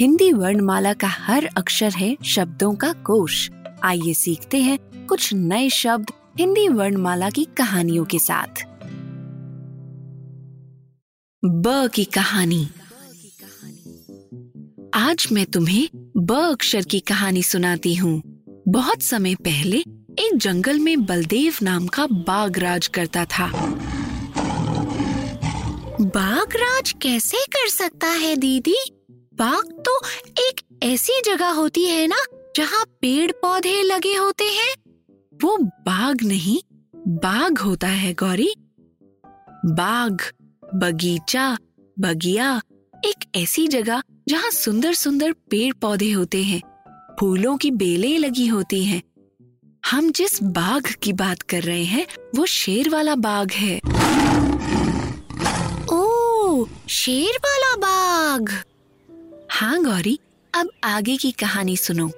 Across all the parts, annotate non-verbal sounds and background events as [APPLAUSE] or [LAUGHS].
Hindi वर्णमाला का हर अक्षर है शब्दों का कोश। आइए सीखते हैं कुछ नए शब्द हिंदी वर्णमाला की कहानियों के साथ। ब की कहानी। आज मैं तुम्हें ब अक्षर की कहानी सुनाती हूँ। बहुत समय पहले एक जंगल में बलदेव नाम का बाघ राज करता था। बाघ राज कैसे कर सकता है, दीदी? बाग तो एक ऐसी जगह होती है ना, जहाँ पेड़ पौधे लगे होते हैं। वो बाग नहीं, बाग होता है, गौरी। बाग, बगीचा, बगिया, एक ऐसी जगह जहाँ सुंदर सुंदर पेड़ पौधे होते हैं, फूलों की बेलें लगी होती हैं। हम जिस बाग की बात कर रहे हैं, वो शेर वाला बाग है। ओ शेर वाला बाग! हाँ गौरी, अब आगे की कहानी सुनो।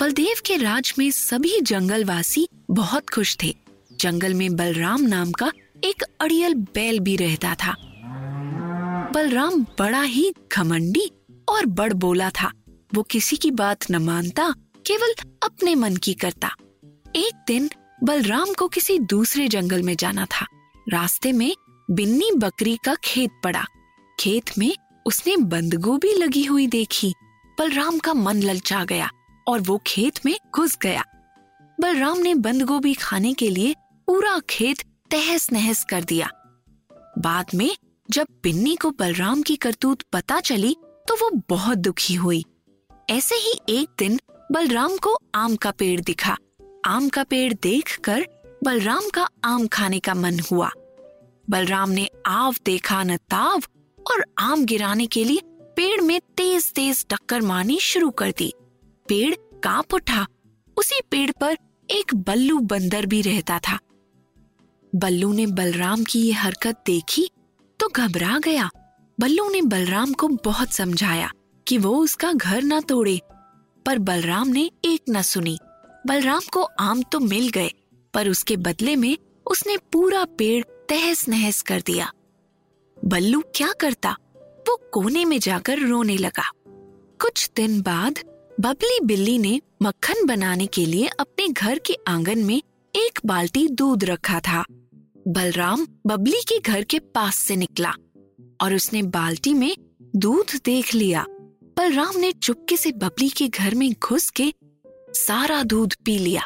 बलदेव के राज में सभी जंगलवासी बहुत खुश थे। जंगल में बलराम नाम का एक अड़ियल बैल भी रहता था। बलराम बड़ा ही घमंडी और बड़ बोला था। वो किसी की बात न मानता, केवल अपने मन की करता। एक दिन बलराम को किसी दूसरे जंगल में जाना था। रास्ते में बिन्नी बकरी का खेत पड़ा। खेत में उसने बंदगोभी लगी हुई देखी। बलराम का मन ललचा गया और वो खेत में घुस गया। बलराम ने बंदगोभी खाने के लिए पूरा खेत तहस नहस कर दिया। बाद में जब बिन्नी को बलराम की करतूत पता चली तो वो बहुत दुखी हुई। ऐसे ही एक दिन बलराम को आम का पेड़ दिखा। आम का पेड़ देखकर बलराम का आम खाने का मन हुआ। बलराम ने आव देखा न ताव और आम गिराने के लिए पेड़ में तेज तेज टक्कर मारनी शुरू कर दी। पेड़ काँप उठा। उसी पेड़ पर एक बल्लू बंदर भी रहता था। बल्लू ने बलराम की ये हरकत देखी तो घबरा गया। बल्लू ने बलराम को बहुत समझाया कि वो उसका घर ना तोड़े, पर बलराम ने एक न सुनी। बलराम को आम तो मिल गए, पर उसके बदले में उसने पूरा पेड़ तहस नहस कर दिया। बल्लू क्या करता? वो कोने में जाकर रोने लगा। कुछ दिन बाद बबली बिल्ली ने मक्खन बनाने के लिए अपने घर के आँगन में एक बाल्टी दूध रखा था। बलराम बबली के घर के पास से निकला और उसने बाल्टी में दूध देख लिया। बलराम ने चुपके से बबली के घर में घुस के सारा दूध पी लिया।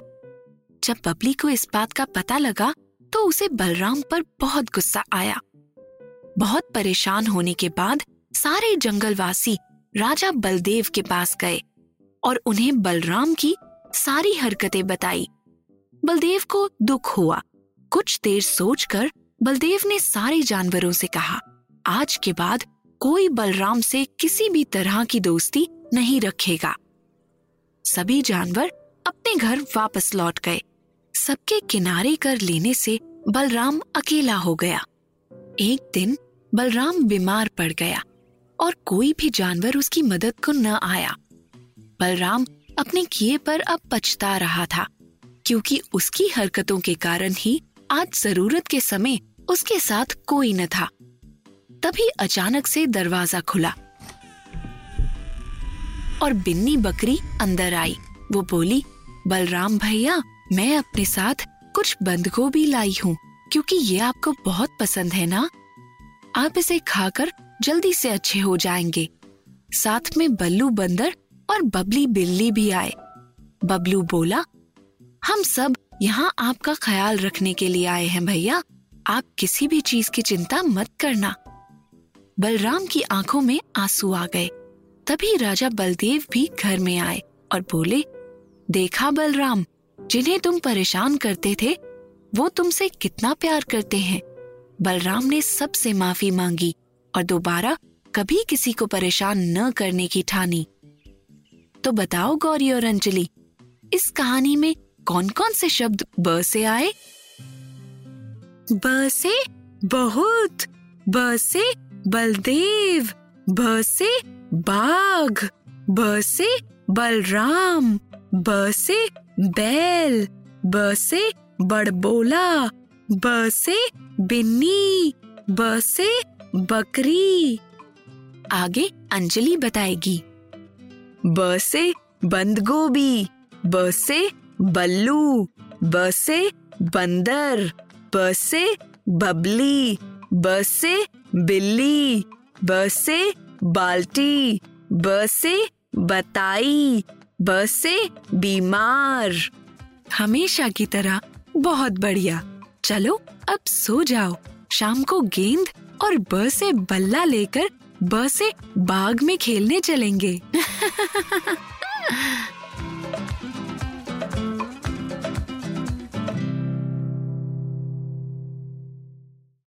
जब बबली को इस बात का पता लगा तो उसे बलराम पर बहुत गुस्सा आया। बहुत परेशान होने के बाद सारे जंगलवासी राजा बलदेव के पास गए और उन्हें बलराम की सारी हरकतें बताई। बलदेव को दुख हुआ। कुछ देर सोचकर बलदेव ने सारे जानवरों से कहा, आज के बाद कोई बलराम से किसी भी तरह की दोस्ती नहीं रखेगा। सभी जानवर अपने घर वापस लौट गए। सबके किनारे कर लेने से बलराम अकेला हो गया। एक दिन बलराम बीमार पड़ गया और कोई भी जानवर उसकी मदद को न आया। बलराम अपने किए पर अब पछता रहा था, क्योंकि उसकी हरकतों के कारण ही आज ज़रूरत के समय उसके साथ कोई न था। तभी अचानक से दरवाज़ा खुला और बिन्नी बकरी अंदर आई। वो बोली, बलराम भैया, मैं अपने साथ कुछ बंदगोभी लाई हूँ, क्योंकि ये आपको बहुत पसंद है ना? आप इसे खाकर जल्दी से अच्छे हो जाएँगे। साथ में बल्लू बंदर और बबली बिल्ली भी आए। बबलू बोला, हम सब यहाँ आपका ख्याल रखने के लिए आए हैं भैया। आप किसी भी चीज़ की चिंता मत करना बलराम की आँखों में आँसू आ गए। तभी राजा बलदेव भी घर में आए और बोले, देखा बलराम, जिन्हें तुम परेशान करते थे, वो तुमसे कितना प्यार करते हैं। बलराम ने सबसे माफ़ी मांगी और दोबारा कभी किसी को परेशान न करने की ठानी। तो बताओ गौरी और अंजलि, इस कहानी में कौन कौन से शब्द ब से आए? ब से बहुत, ब से बलदेव, ब से बाघ, ब से बलराम, ब से बैल, ब से बड़बोला ब से बिन्नी ब से बकरी। आगे अंजलि बताएगी। ब से बंद गोभी ब से बल्लू ब से बंदर ब से बबली ब से बिल्ली ब से बाल्टी ब से बताई ब से बीमार। हमेशा की तरह बहुत बढ़िया। चलो, अब सो जाओ। शाम को गेंद और ब से बल्ला लेकर ब से बाग में खेलने चलेंगे। [LAUGHS]